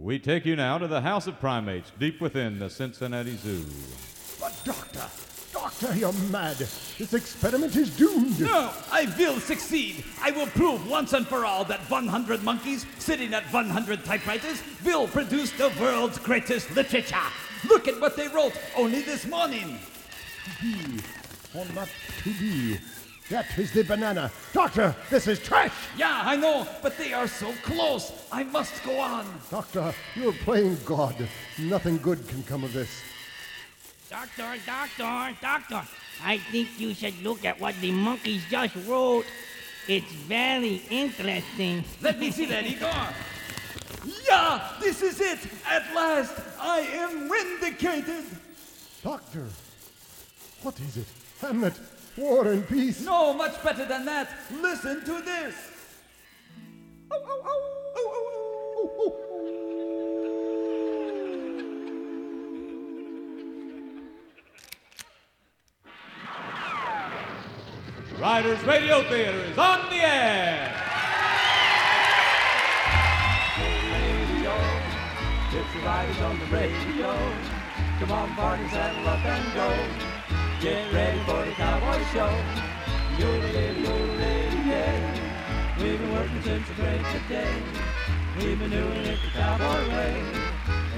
We take you now to the House of Primates, deep within the Cincinnati Zoo. But, Doctor, Doctor, you're mad. This experiment is doomed. No, I will succeed. I will prove once and for all that 100 monkeys sitting at 100 typewriters will produce the world's greatest literature. Look at what they wrote only this morning. To be, or not to be. That is the banana. Doctor, this is trash. Yeah, I know, but they are so close. I must go on. Doctor, you're playing God. Nothing good can come of this. Doctor, doctor, doctor, I think you should look at what the monkeys just wrote. It's very interesting. Let me see that, Igor. Yeah, this is it. At last, I am vindicated. Doctor, what is it? Hamlet, war and peace. No, much better than that. Listen to this. Oh, oh, oh, oh, oh, oh, oh. Riders Radio Theater is on the air. radio. It's the riders on the radio. Come on, party, saddle up and go. Get ready for the cowboy show. Yodelay, yodelay, yeah. We've been working since the break of day. We've been doing it the cowboy way.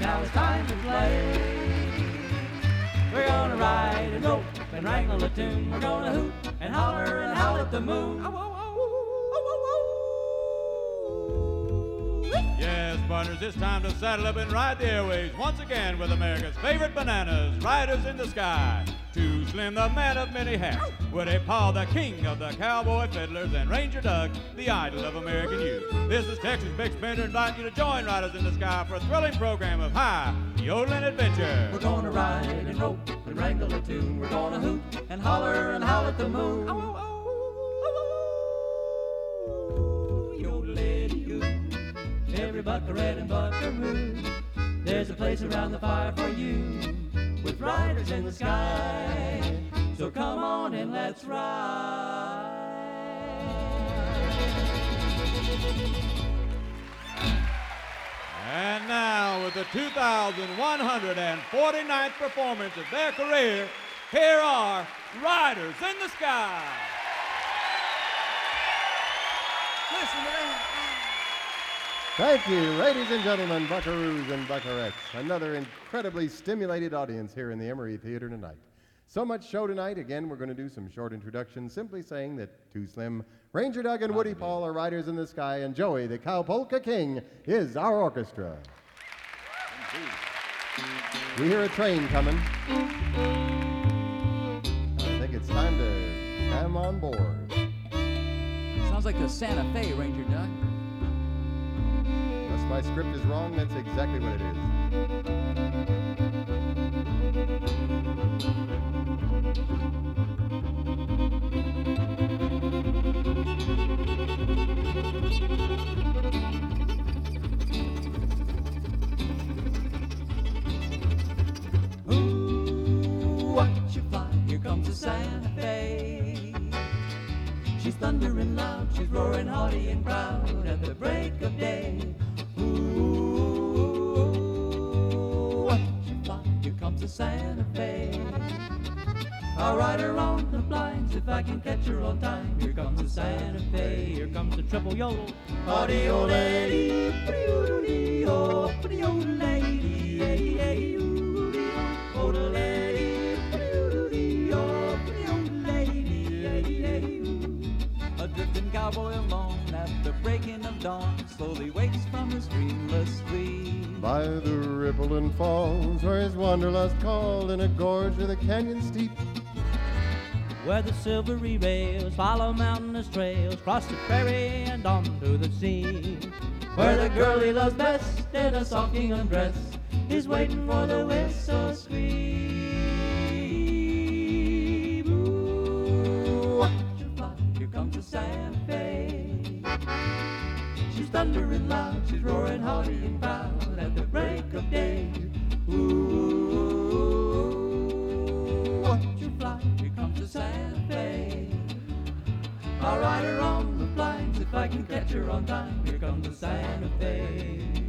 Now it's time to play. We're gonna ride and rope and wrangle a tune. We're gonna hoot and holler and howl at the moon. Yes, partners, it's time to saddle up and ride the airways once again with America's favorite bananas, Riders in the Sky. Too Slim, the man of many hats, Woody Paul, the king of the cowboy fiddlers, and Ranger Doug, the idol of American youth. This is Texas Bix Bender inviting you to join Riders in the Sky for a thrilling program of high yodeling adventure. We're gonna ride and rope and wrangle a tune. We're gonna hoot and holler and howl at the moon. Yodelay-doo. Every buckaroo and buckaroo. There's a place around the fire for you with riders in the sky. So come on and let's ride. And now, with the 2,149th performance of their career, here are Riders in the Sky. Listen to that. Thank you, ladies and gentlemen, buckaroos and buckarettes. Another incredibly stimulated audience here in the Emery Theater tonight. So much show tonight. Again, we're going to do some short introductions, simply saying that Too Slim, Ranger Doug, and Woody Paul are riders in the sky, and Joey, the cow polka king, is our orchestra. We hear a train coming. I think it's time to come on board. Sounds like the Santa Fe, Ranger Doug. My script is wrong, that's exactly what it is. Ooh, watch you fly, here comes the Santa Fe. She's thundering loud, she's roaring haughty and proud I'll ride her on the blinds if I can catch her on time. Here comes the Santa Fe, here comes the triple yodel. Old lady, pretty old pretty old lady, old lady, pretty old lady. A drifting cowboy alone at the breaking of dawn slowly wakes from his dreamless sleep. By the rippling falls where his wanderlust called in a gorge of the canyon steep. Where the silvery rails follow mountainous trails, cross the prairie and on to the sea. Where the girl he loves best in a soft gingham dress is waiting for the whistle scream. Ooh, watch here comes the Santa Fe. She's thundering loud, she's roaring haughty and proud at the break of day. Ooh, can catch her on time. Here comes the Santa Fe.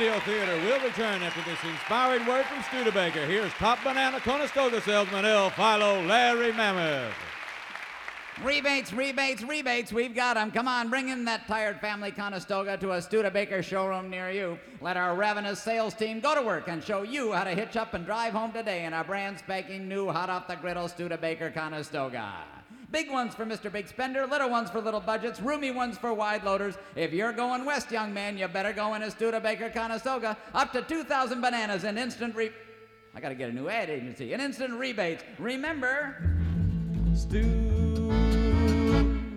Radio Theater will return after this inspiring word from Studebaker. Here's top banana Conestoga salesman El Philo Larry Mammoth. Rebates, rebates, rebates, we've got 'em. Come on, bring in that tired family Conestoga to a Studebaker showroom near you. Let our ravenous sales team go to work and show you how to hitch up and drive home today in our brand spanking new hot off the griddle Studebaker Conestoga. Big ones for Mr. Big Spender, little ones for little budgets, roomy ones for wide loaders. If you're going west, young man, you better go in a Studebaker Conestoga. Up to 2,000 bananas and instant re... I gotta get a new ad agency. In instant rebates. Remember...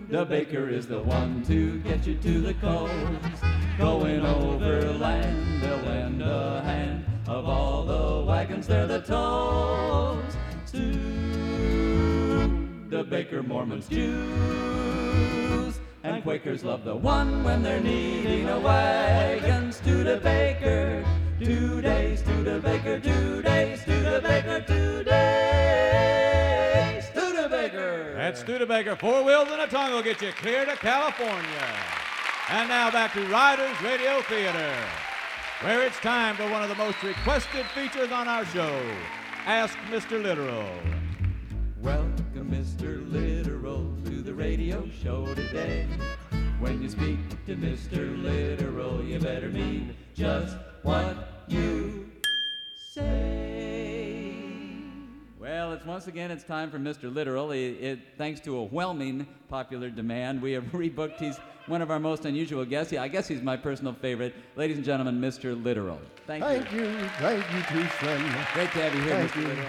The baker is the one to get you to the coast. Going overland, they'll lend a hand. Of all the wagons, they're the toes. The baker, Mormons, Jews, and Quakers love the one when they're needing a wagon. the baker, two days to the baker, two days to the baker, two days to the baker. At Studebaker, four wheels and a tongue will get you clear to California. And now back to Riders Radio Theater, where it's time for one of the most requested features on our show Ask Mr. Literal. Welcome, radio show today. When you speak to Mr. Literal, you better mean just what you say. Well, it's once again it's time for Mr. Literal. It, it- thanks to a whelming popular demand, we have rebooked. He's one of our most unusual guests. Yeah, I guess he's my personal favorite. Ladies and gentlemen, Mr. Literal. Thank, Thank you, thank you, too, Slim. Great to have you here, Thank Mr. you. Literal.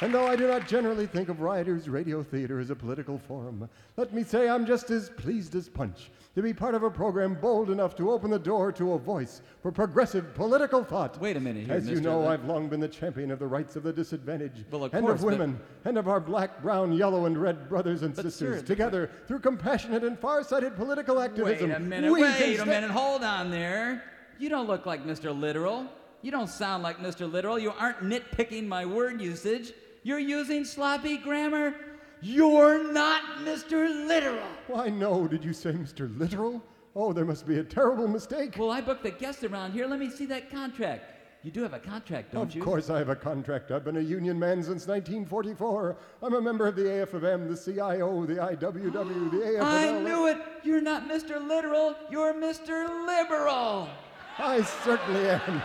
And though I do not generally think of Riders Radio Theater as a political forum, let me say I'm just as pleased as Punch to be part of a program bold enough to open the door to a voice for progressive political thought. Wait a minute here, As you Mr. know, Lit- I've long been the champion of the rights of the disadvantaged Well, of and course, of but- women and of our black, brown, yellow, and red brothers and But, sisters sir, together through compassionate and far-sighted political activism, Wait a minute, we can wait a minute, hold on there. You don't look like Mr. Literal. You don't sound like Mr. Literal. You aren't nitpicking my word usage. You're using sloppy grammar. You're not Mr. Literal. Why, no, did you say Mr. Literal? Oh, there must be a terrible mistake. Well, I booked the guests around here. Let me see that contract. You do have a contract, don't of you? Of course, I have a contract. I've been a union man since 1944. I'm a member of the AFM, the CIO, the IWW, the AFL. I knew it. You're not Mr. Literal. You're Mr. Liberal. I certainly am.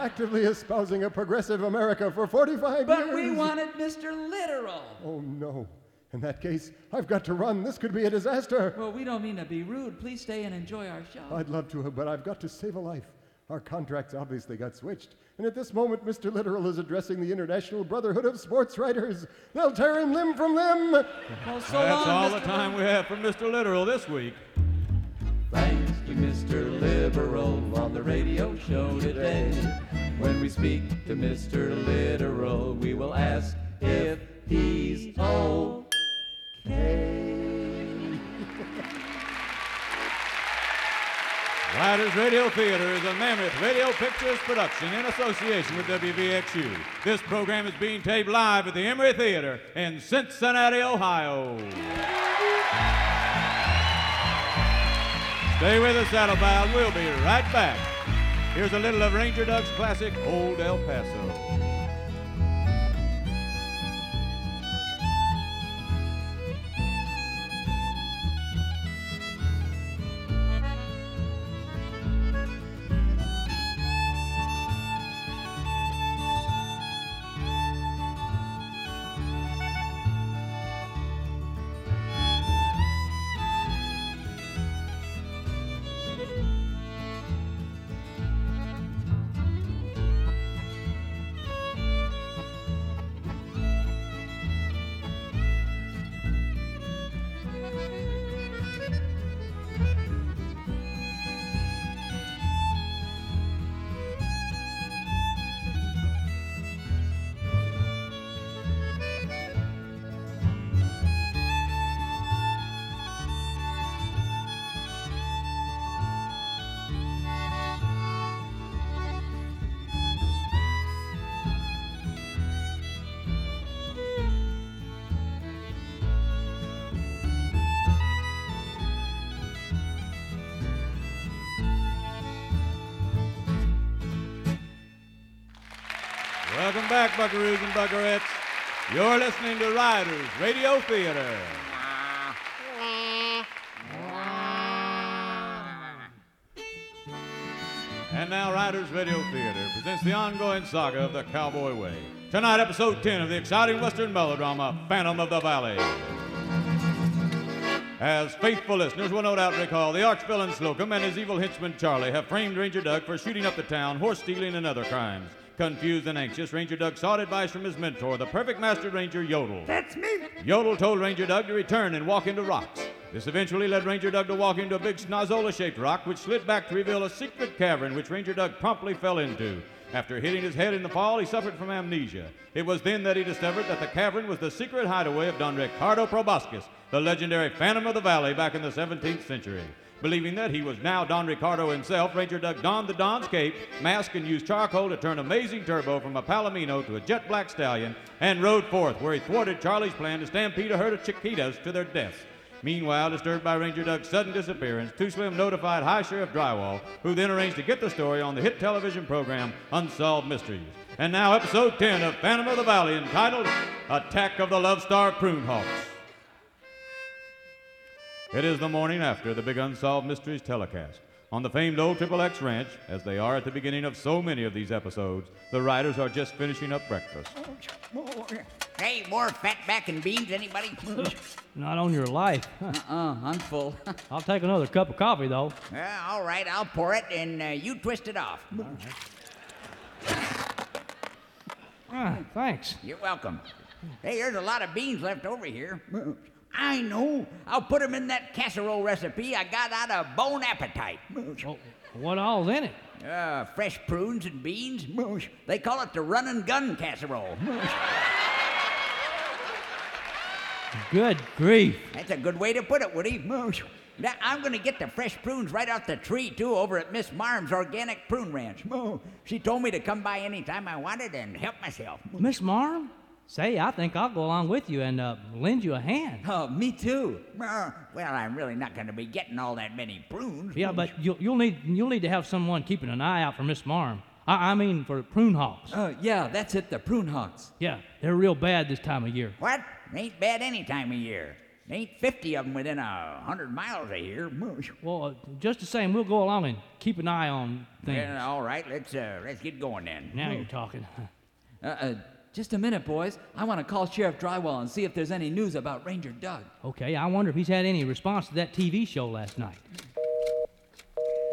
Actively espousing a progressive America for 45 But years. But we wanted Mr. Literal. Oh, no. In that case, I've got to run. This could be a disaster. Well, we don't mean to be rude. Please stay and enjoy our show. I'd love to, but I've got to save a life. Our contracts obviously got switched. And at this moment, Mr. Literal is addressing the International Brotherhood of Sports Writers. They'll tear him limb from limb. Well, so That's long, all Mr. the time we have for Mr. Literal this week. Thanks to Mr. Liberal on the radio show today. When we speak to Mr. Literal, we will ask if he's okay. Riders Radio Theater is a Mammoth Radio Pictures production in association with WVXU. This program is being taped live at the Emery Theater in Cincinnati, Ohio. Stay with us, Saddlebound. We'll be right back. Here's a little of Ranger Doug's classic, Old El Paso. Welcome back, buckaroos and buckarettes. You're listening to Riders Radio Theater. And now, Riders Radio Theater presents the ongoing saga of the Cowboy Way. Tonight, episode 10 of the exciting Western melodrama, Phantom of the Valley. As faithful listeners will no doubt recall, the arch villain Slocum and his evil henchman Charlie have framed Ranger Doug for shooting up the town, horse stealing, and other crimes. Confused and anxious, Ranger Doug sought advice from his mentor, the perfect master ranger Yodel. That's me. Yodel told Ranger Doug to return and walk into rocks. This eventually led Ranger Doug to walk into a big snozola shaped rock, which slid back to reveal a secret cavern, which Ranger Doug promptly fell into. After hitting his head in the fall, he suffered from amnesia. It was then that he discovered that the cavern was the secret hideaway of Don Ricardo Proboscis, the legendary Phantom of the Valley back in the 17th century. Believing that he was now Don Ricardo himself, Ranger Doug donned the Don's cape, mask, and used charcoal to turn Amazing Turbo from a Palomino to a jet black stallion and rode forth, where he thwarted Charlie's plan to stampede a herd of Chiquitas to their deaths. Meanwhile, disturbed by Ranger Doug's sudden disappearance, Too Slim notified High Sheriff Drywall, who then arranged to get the story on the hit television program Unsolved Mysteries. And now, episode 10 of Phantom of the Valley, entitled Attack of the Love Star Prune Hawks. It is the morning after the big Unsolved Mysteries telecast. On the famed old Triple X Ranch, as they are at the beginning of so many of these episodes, the riders are just finishing up breakfast. Hey, more fatback and beans, anybody? Not on your life. uh, I'm full. I'll take another cup of coffee, though. Yeah, all right, I'll pour it and uh, you twist it off. Ah, thanks. You're welcome. Hey, there's a lot of beans left over here. I know. I'll put 'em in that casserole recipe I got out of Bone Appetite. Well, what all's in it? Uh, fresh prunes and beans. They call it the run and gun casserole. Good grief. That's a good way to put it, Woody. Now, I'm going to get the fresh prunes right off the tree, too, over at Miss Marm's Organic Prune Ranch. She told me to come by anytime I wanted and help myself. Miss Marm? Say, I think I'll go along with you and uh, lend you a hand. Oh, me too. Well, I'm really not going to be getting all that many prunes. Yeah, but you'll, you'll need you'll need to have someone keeping an eye out for Miss Marm. I, I mean, for prune hawks. Oh, yeah, that's it, the prune hawks. Yeah, they're real bad this time of year. What? Ain't bad any time of year. Ain't 50 of them within a hundred miles of here. Well, uh, just the same, we'll go along and keep an eye on things. Well, all right, let's uh, let's get going then. Now you're talking. Uh, uh, just a minute, boys. I want to call Sheriff Drywall and see if there's any news about Ranger Doug. Okay, I wonder if he's had any response to that TV show last night.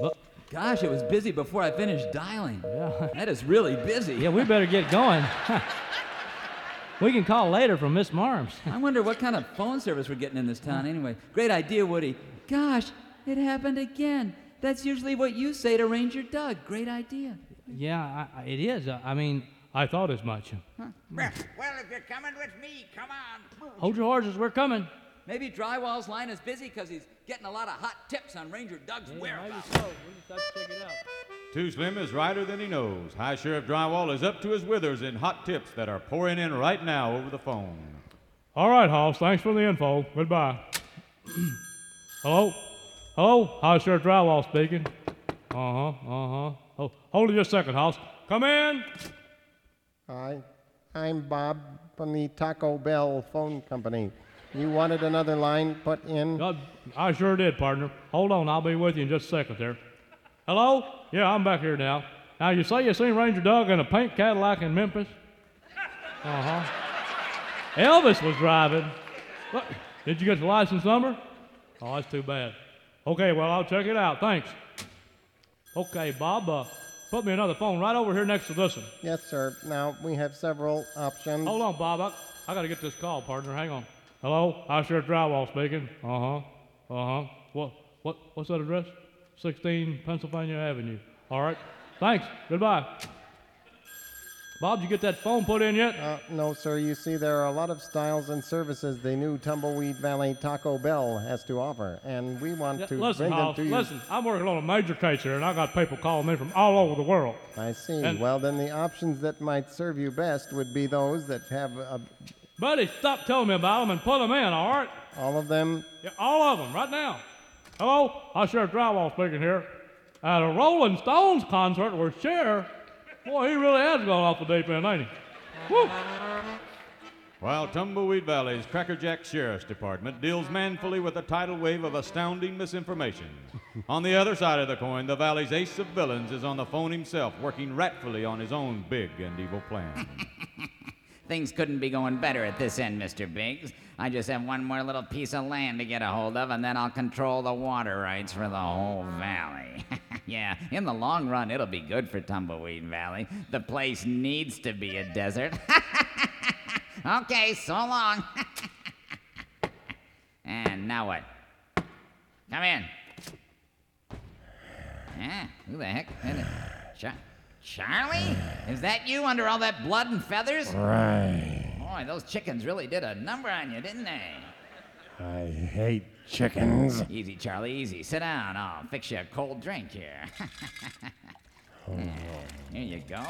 Look, Gosh, it was busy before I finished dialing. Yeah. That is really busy. yeah, we better get going. we can call later from Miss Marms. I wonder what kind of phone service we're getting in this town anyway. Great idea, Woody. Gosh, it happened again. That's usually what you say to Ranger Doug. Great idea. yeah, I, it is. I mean, I thought as much. Well, if you're coming with me, come on. Hold your horses, we're coming. Maybe Drywall's line is busy because he's getting a lot of hot tips on Ranger Doug's whereabouts. Too Slim is rider than he knows. High Sheriff Drywall is up to his withers in hot tips that are pouring in right now over the phone. All right, Hoss. Thanks for the info. Goodbye. Hello? Hello? House Sheriff Drywall speaking. Uh huh. Uh huh. Oh, hold it just a second, Hoss. Come in. Hi, I'm Bob from the Taco Bell phone company. You wanted another line put in? Uh, I sure did, partner. Hold on. I'll be with you in just a second there. Hello? Yeah, I'm back here now. Now, you say you seen Ranger Doug in a pink Cadillac in Memphis? Uh huh. Elvis was driving. Look, did you get the license number? Oh, that's too bad. Okay, well, I'll check it out. Thanks. Okay, Bob, uh, put me another phone right over here next to this one. Yes, sir. Now, we have several options. Hold on, Bob. I, I got to get this call, partner. Hang on. Hello? I Sheriff Drywall speaking. Uh huh. Uh huh. What, what, what's that address? 16 Pennsylvania Avenue. All right. Thanks. Goodbye. Bob, did you get that phone put in yet? Uh, no, sir. You see, there are a lot of styles and services the new Tumbleweed Valley Taco Bell has to offer, and we want Yeah, to listen, bring them Hoss, to you. listen. I'm working on a major case here, and I got people calling me from all over the world. I see. And- well, then the options that might serve you best would be those that have a. Buddy, stop telling me about them and put them in, all right? all of them. Yeah, all of them, right now. Hello? I Sheriff Drywall speaking here. At a Rolling Stones concert where Cher. Boy, he really has gone off the deep end, ain't he? While Tumbleweed Valley's Crackerjack Sheriff's Department deals manfully with a tidal wave of astounding misinformation. on the other side of the coin, the valley's ace of villains is on the phone himself, working ratfully on his own big and evil plan. Things couldn't be going better at this end, Mr. Biggs. I just have one more little piece of land to get a hold of, and then I'll control the water rights for the whole valley. yeah, in the long run, it'll be good for Tumbleweed Valley. The place needs to be a desert. okay, so long. and now what? Come in. Yeah, who the heck? Char- Charlie? Is that you under all that blood and feathers? Right. Boy, those chickens really did a number on you, didn't they? I hate chickens. Easy, Charlie, easy. Sit down. I'll fix you a cold drink here. Here you go.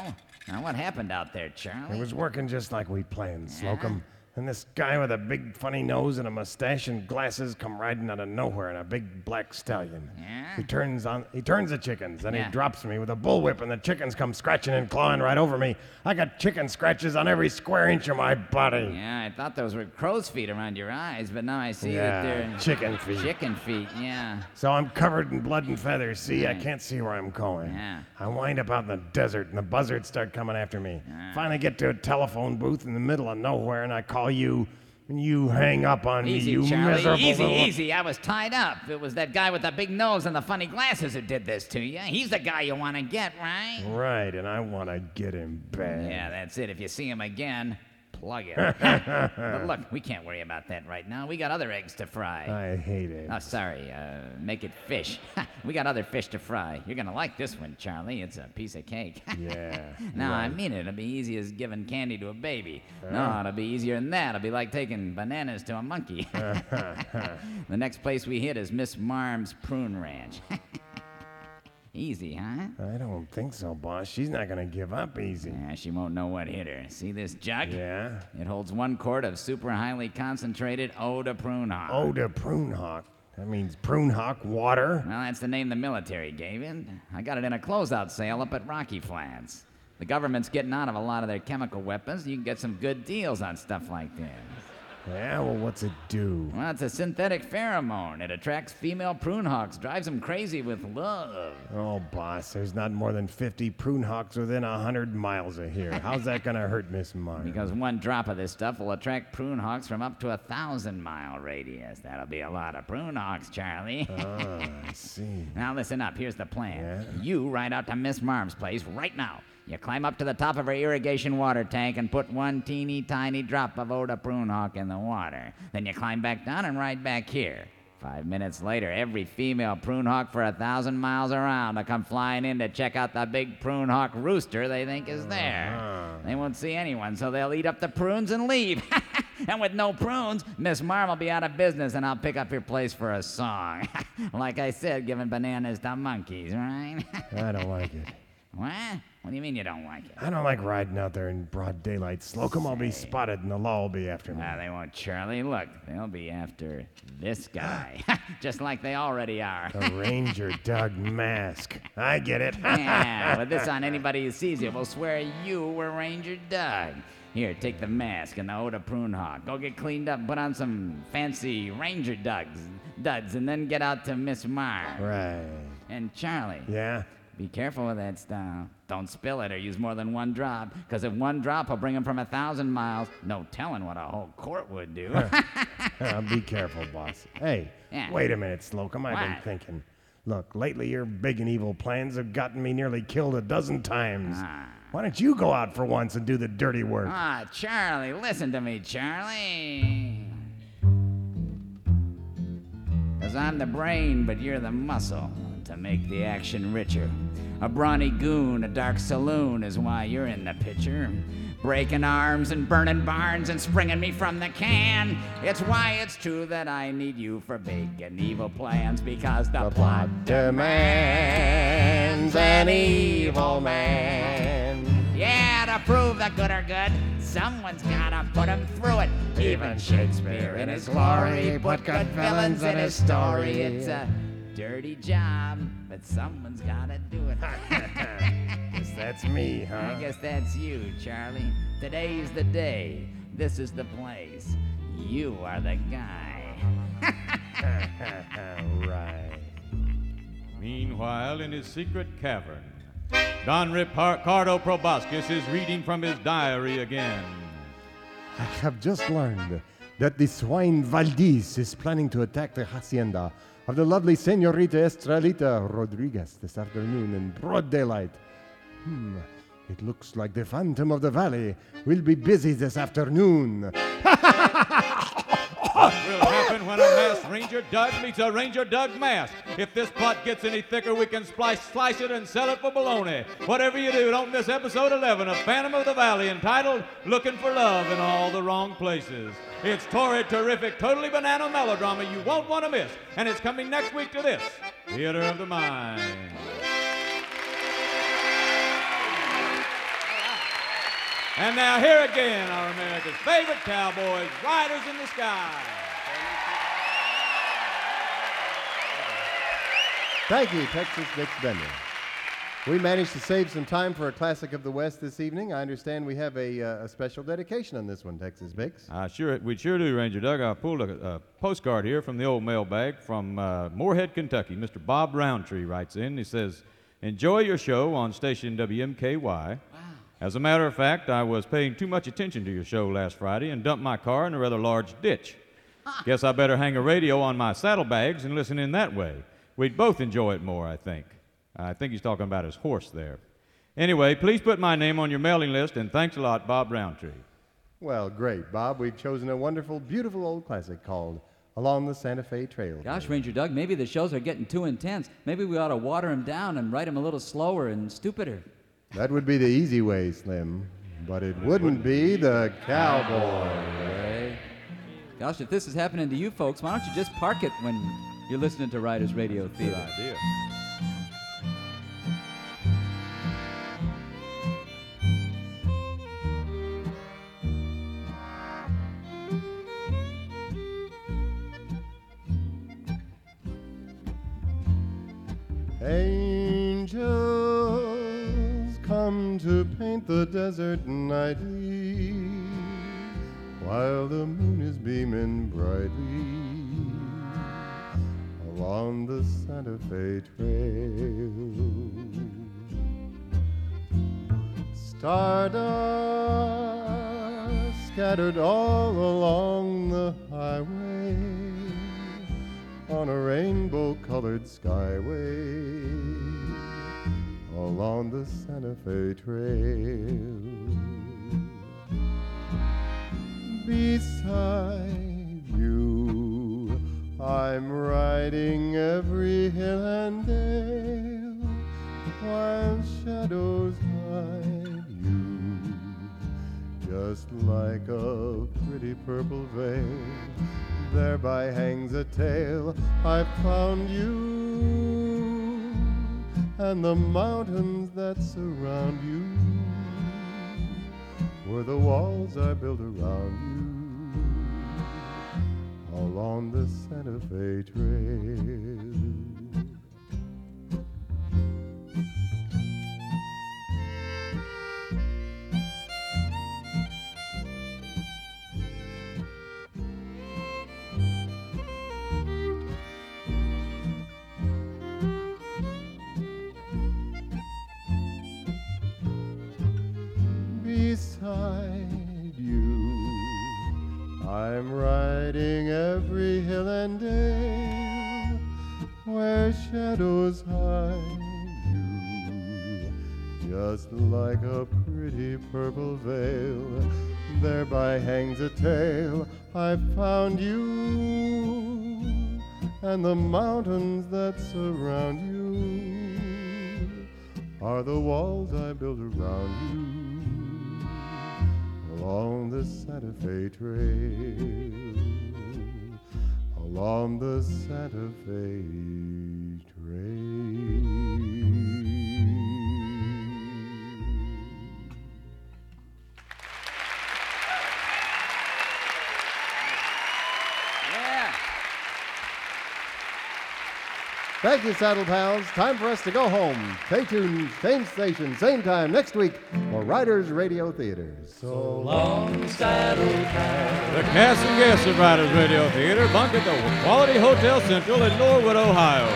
Now, what happened out there, Charlie? It was working just like we planned, Slocum. And this guy with a big funny nose and a mustache and glasses come riding out of nowhere in a big black stallion. Yeah? He turns on he turns the chickens and Yeah. he drops me with a bullwhip and the chickens come scratching and clawing right over me. I got chicken scratches on every square inch of my body. Yeah, I thought those were crow's feet around your eyes, but now I see that they're chicken feet. Chicken feet, yeah. So I'm covered in blood and feathers. See, I can't see where I'm going. Yeah. I wind up out in the desert, and the buzzards start coming after me. Finally, get to a telephone booth in the middle of nowhere, and I call you, you hang up on Easy, me, you Charlie. miserable Easy, little- easy. I was tied up. It was that guy with the big nose and the funny glasses who did this to you. He's the guy you want to get, right? Right, and I want to get him back. Yeah, that's it. If you see him again, plug it. but look, we can't worry about that right now. We got other eggs to fry. I hate it. Oh, sorry. Uh, make it fish. we got other fish to fry. You're gonna like this one, Charlie. It's a piece of cake. Yeah. no, I mean it. It'll be easy as giving candy to a baby. No, it'll be easier than that. It'll be like taking bananas to a monkey. the next place we hit is Miss Marm's Prune Ranch. Easy, huh? I don't think so, boss. She's not going to give up easy. Yeah, she won't know what hit her. See this jug? Yeah? It holds one quart of super highly concentrated eau de prune hawk. Oh, the prune hawk. That means prune hawk water. Well, that's the name the military gave it. I got it in a closeout sale up at Rocky Flats. The government's getting out of a lot of their chemical weapons. You can get some good deals on stuff like this. Yeah, well, what's it do? Well, it's a synthetic pheromone. It attracts female prune hawks, drives them crazy with love. Oh, boss, there's not more than 50 prune hawks within a 100 miles of here. How's that going to hurt Miss Marm? Because one drop of this stuff will attract prune hawks from up to a thousand mile radius. That'll be a lot of prune hawks, Charlie. Ah, I see. Now listen up. Here's the plan. Yeah? You ride out to Miss Marm's place right now. You climb up to the top of her irrigation water tank and put one teeny tiny drop of Eau de Prune Hawk in the water. Then you climb back down and ride back here. Five minutes later, every female prune hawk for a thousand miles around will come flying in to check out the big prune hawk rooster they think is there. Uh-huh. They won't see anyone, so they'll eat up the prunes and leave. and with no prunes, Miss Marm will be out of business, and I'll pick up your place for a song. like I said, giving bananas to monkeys, right? I don't like it. What? What do you mean you don't like it? I don't like riding out there in broad daylight. Slocum, I'll be spotted and the law will be after me. Ah, they won't, Charlie. Look, they'll be after this guy, just like they already are. A ranger Doug mask. I get it. yeah, with this on, anybody who sees you will swear you were Ranger Doug. Here, take the mask and the Eau de Prune Hawk. Go get cleaned up, put on some fancy Ranger Duds, duds, and then get out to Miss Mar. right. And Charlie, Yeah? Be careful with that stuff. Don't spill it or use more than one drop, because if one drop will bring him from a thousand miles, no telling what a whole court would do. Uh, be careful, boss. Hey, Yeah. wait a minute, Slocum. I've been What? thinking. Look, lately your big and evil plans have gotten me nearly killed a dozen times. Ah. Why don't you go out for once and do the dirty work? Ah, Charlie, listen to me, Charlie. Cause I'm the brain, but you're the muscle to make the action richer. A brawny goon, a dark saloon is why you're in the picture. Breaking arms and burning barns and springing me from the can. It's why it's true that I need you for big and evil plans because the, plot demands an evil man. Yeah, to prove the good are good, someone's gotta put 'em through it. Even Shakespeare in his glory put good villains in his story. It's a dirty job, but someone's gotta do it. 'Cause that's me, huh? I guess that's you, Charlie. Today's the day. This is the place. You are the guy. right. Meanwhile, in his secret cavern, Don Ricardo Proboscis is reading from his diary again. I have just learned that the swine Valdez is planning to attack the hacienda of the lovely Senorita Estrelita Rodriguez this afternoon in broad daylight. Hmm, it looks like the Phantom of the Valley will be busy this afternoon. Ranger Doug meets a Ranger Doug mask. If this plot gets any thicker, we can splice, slice it and sell it for baloney. Whatever you do, don't miss episode 11 of Phantom of the Valley entitled Looking for Love in All the Wrong Places. It's torrid, terrific, totally banana melodrama you won't want to miss, and it's coming next week to this Theater of the Mind. And now here again, our America's favorite cowboys, Riders in the Sky. Thank you, Texas Bix Bender. We managed to save some time for a classic of the West this evening. I understand we have a, uh, a special dedication on this one, Texas Bix. Uh, sure, we sure do, Ranger Doug. I pulled a, a postcard here from the old mailbag from uh, Morehead, Kentucky. Mr. Bob Roundtree writes in. He says, "Enjoy your show on station WMKY. Wow. As a matter of fact, I was paying too much attention to your show last Friday and dumped my car in a rather large ditch. Guess I better hang a radio on my saddlebags and listen in that way. We'd both enjoy it more, I think. I think he's talking about his horse there. Anyway, please put my name on your mailing list, and thanks a lot, Bob Roundtree. Well, great, Bob. We've chosen a wonderful, beautiful old classic called Along the Santa Fe Trail. Gosh, Ranger Doug, maybe the shows are getting too intense. Maybe we ought to water them down and write them a little slower and stupider. That would be the easy way, Slim. But it wouldn't be the cowboy way. Gosh, if this is happening to you folks, why don't you just park it when you're listening to Riders Radio Good Theater? idea. Skyway along the Santa Fe Trail. Beside you, I'm riding every hill and dale while shadows hide you just like a pretty purple veil. Thereby hangs a tale. I found you and the mountains that surround you were the walls I built around you along the Santa Fe Trail. Purple veil. Thereby hangs a tale. I found you and the mountains Thank you, Saddle Pals. Time for us to go home. Stay tuned, same station, same time next week for Riders Radio Theater. So long, Saddle Pals. The cast and guests of Riders Radio Theater bunk at the Quality Hotel Central in Norwood, Ohio.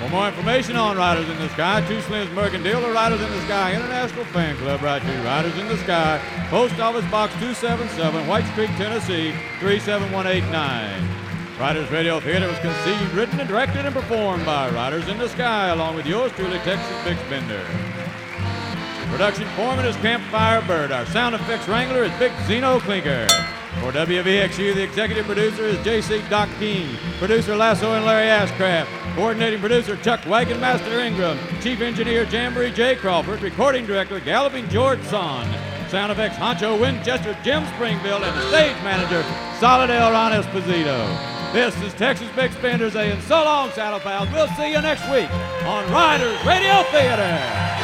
For more information on Riders in the Sky, Too Slims Mercantile or Riders in the Sky International Fan Club, write to Riders in the Sky, Post Office Box 277, Whites Creek, Tennessee 37189. Riders Radio Theater was conceived, written, and directed and performed by Riders in the Sky, along with yours truly, Texas Bix Bender. Production foreman is Campfire Bird. Our sound effects wrangler is Big Zeno Clinker. For WVXU, the executive producer is JC Doc King. Producer Lasso and Larry Ashcraft. Coordinating producer Chuck Wagonmaster Ingram. Chief engineer Jamboree J. Crawford. Recording director Galloping George Son. Sound effects Honcho Winchester Jim Springfield. And the stage manager Solid El Ron Esposito. This is Texas Bix Bender saying so long, Saddle Pals. We'll see you next week on Riders Radio Theater.